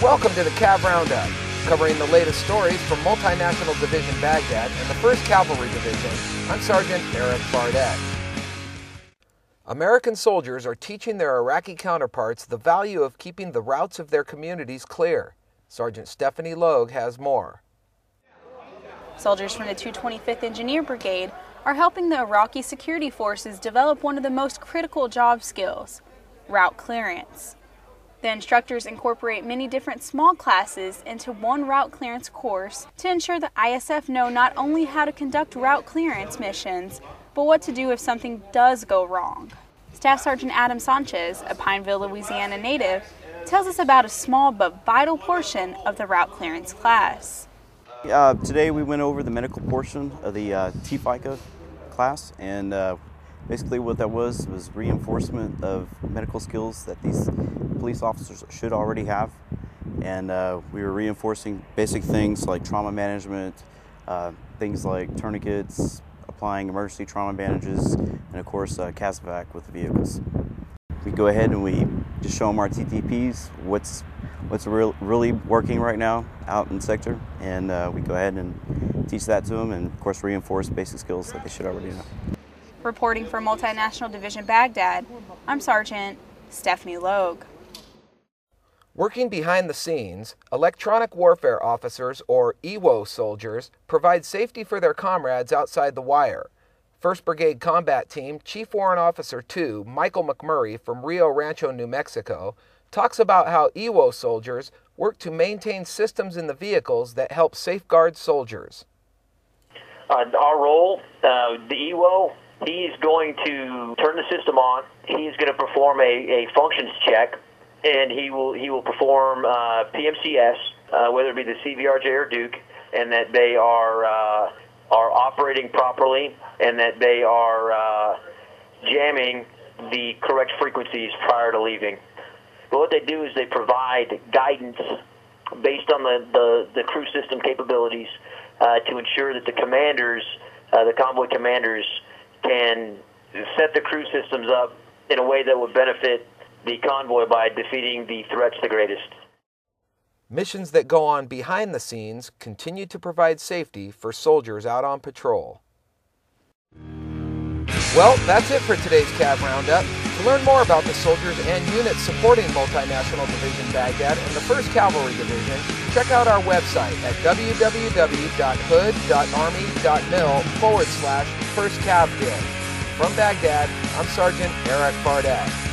Welcome to the Cav Roundup, covering the latest stories from Multinational Division Baghdad and the 1st Cavalry Division. I'm Sergeant Erik Fardette. American soldiers are teaching their Iraqi counterparts the value of keeping the routes of their communities clear. Sergeant Stephanie Logue has more. Soldiers from the 225th Engineer Brigade are helping the Iraqi security forces develop one of the most critical job skills route clearance. The instructors incorporate many different small classes into one route clearance course to ensure the ISF know not only how to conduct route clearance missions, but what to do if something does go wrong. Staff Sergeant Adam Sanchez, a Pineville, Louisiana native, tells us about a small but vital portion of the route clearance class. Uh, today we went over the medical portion of the uh, TFICA class, and uh, basically what that was was reinforcement of medical skills that these police officers should already have. And uh, we were reinforcing basic things like trauma management, uh, things like tourniquets, applying emergency trauma bandages, and of course uh, CASEVAC with the vehicles. We go ahead and we just show them our TTPs, what's what's real, really working right now out in sector, and uh, we go ahead and teach that to them, and of course reinforce basic skills that they should already know. Reporting for Multinational Division Baghdad, I'm Sergeant Stephanie Logue. Working behind the scenes, electronic warfare officers, or EWO soldiers, provide safety for their comrades outside the wire. 1st Brigade Combat Team Chief Warrant Officer 2, Michael McMurray from Rio Rancho, New Mexico, talks about how EWO soldiers work to maintain systems in the vehicles that help safeguard soldiers. Uh, our role, uh, the EWO, he's going to turn the system on. He's going to perform a, a functions check, and he will he will perform uh, PMCS, uh, whether it be the CVRJ or Duke, and that they are uh, are operating properly, and that they are uh, jamming the correct frequencies prior to leaving. But what they do is they provide guidance based on the, the, the crew system capabilities uh, to ensure that the commanders, uh, the convoy commanders, can set the crew systems up in a way that would benefit the convoy by defeating the threats the greatest. Missions that go on behind the scenes continue to provide safety for soldiers out on patrol. Well, that's it for today's CAV Roundup. To learn more about the soldiers and units supporting Multinational Division Baghdad and the 1st Cavalry Division, check out our website at www.hood.army.mil forward slash 1st Cav From Baghdad, I'm Sergeant Erik Fardette.